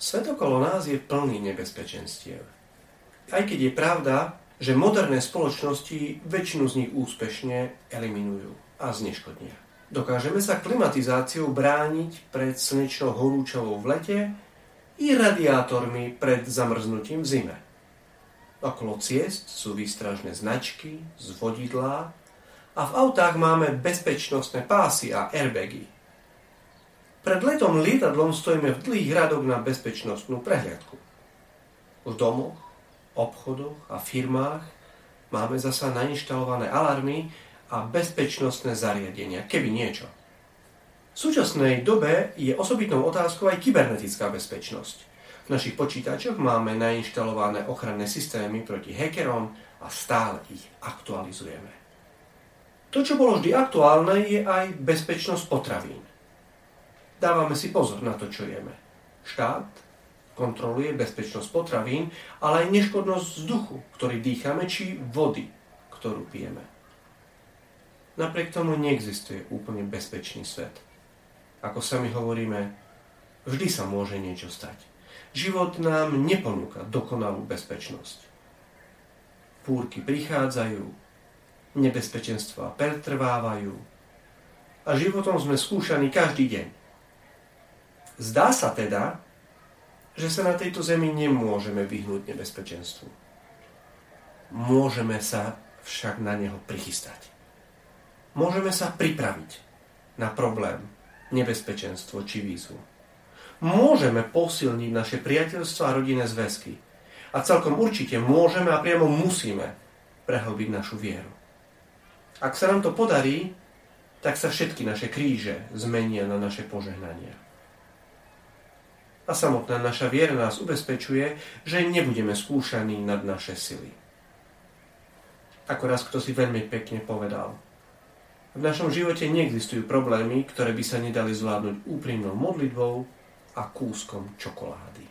Svet okolo nás je plný nebezpečenstiev. Aj keď je pravda, že moderné spoločnosti väčšinu z nich úspešne eliminujú a zneškodnia. Dokážeme sa klimatizáciou brániť pred slnečnou horúčavou v lete i radiátormi pred zamrznutím v zime. Okolo ciest sú výstražné značky, z vodidlá a v autách máme bezpečnostné pásy a airbagy, pred letom lietadlom stojíme v dlhých radoch na bezpečnostnú prehliadku. V domoch, obchodoch a firmách máme zasa nainštalované alarmy a bezpečnostné zariadenia, keby niečo. V súčasnej dobe je osobitnou otázkou aj kybernetická bezpečnosť. V našich počítačoch máme nainštalované ochranné systémy proti hackerom a stále ich aktualizujeme. To, čo bolo vždy aktuálne, je aj bezpečnosť potravín. Dávame si pozor na to, čo jeme. Štát kontroluje bezpečnosť potravín, ale aj neškodnosť vzduchu, ktorý dýchame, či vody, ktorú pijeme. Napriek tomu neexistuje úplne bezpečný svet. Ako sami hovoríme, vždy sa môže niečo stať. Život nám neponúka dokonalú bezpečnosť. Púrky prichádzajú, nebezpečenstva pretrvávajú a životom sme skúšaní každý deň. Zdá sa teda, že sa na tejto zemi nemôžeme vyhnúť nebezpečenstvu. Môžeme sa však na neho prichystať. Môžeme sa pripraviť na problém, nebezpečenstvo či výzvu. Môžeme posilniť naše priateľstva a rodinné zväzky. A celkom určite môžeme a priamo musíme prehlbiť našu vieru. Ak sa nám to podarí, tak sa všetky naše kríže zmenia na naše požehnania a samotná naša viera nás ubezpečuje, že nebudeme skúšaní nad naše sily. Ako raz kto si veľmi pekne povedal. V našom živote neexistujú problémy, ktoré by sa nedali zvládnuť úprimnou modlitbou a kúskom čokolády.